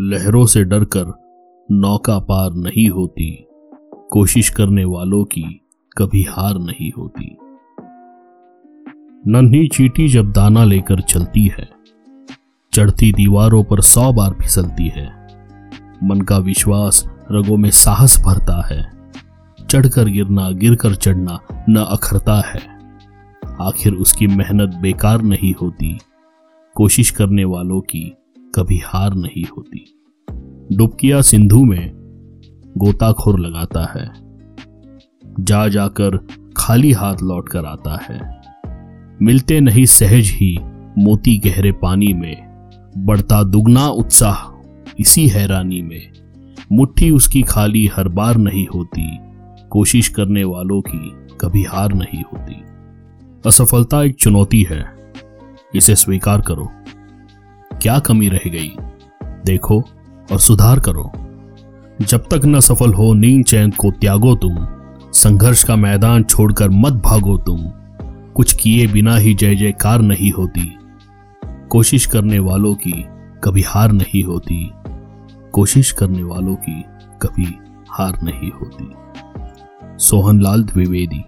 लहरों से डरकर नौका पार नहीं होती। कोशिश करने वालों की कभी हार नहीं होती। नन्ही चीटी जब दाना लेकर चलती है, चढ़ती दीवारों पर सौ बार फिसलती है। मन का विश्वास रगों में साहस भरता है। चढ़कर गिरना, गिरकर चढ़ना न अखरता है। आखिर उसकी मेहनत बेकार नहीं होती। कोशिश करने वालों की कभी हार नहीं होती। डुबकिया सिंधु में गोताखोर लगाता है। जा जाकर खाली हाथ लौट कर आता है। मिलते नहीं सहज ही मोती गहरे पानी में। बढ़ता दुगना उत्साह इसी हैरानी में। मुट्ठी उसकी खाली हर बार नहीं होती। कोशिश करने वालों की कभी हार नहीं होती। असफलता एक चुनौती है। इसे स्वीकार करो। क्या कमी रह गई? देखो और सुधार करो। जब तक न सफल हो नींद चैन को त्यागो तुम, संघर्ष का मैदान छोड़कर मत भागो तुम। कुछ किए बिना ही जय जयकार नहीं होती। कोशिश करने वालों की कभी हार नहीं होती। कोशिश करने वालों की कभी हार नहीं होती। सोहनलाल द्विवेदी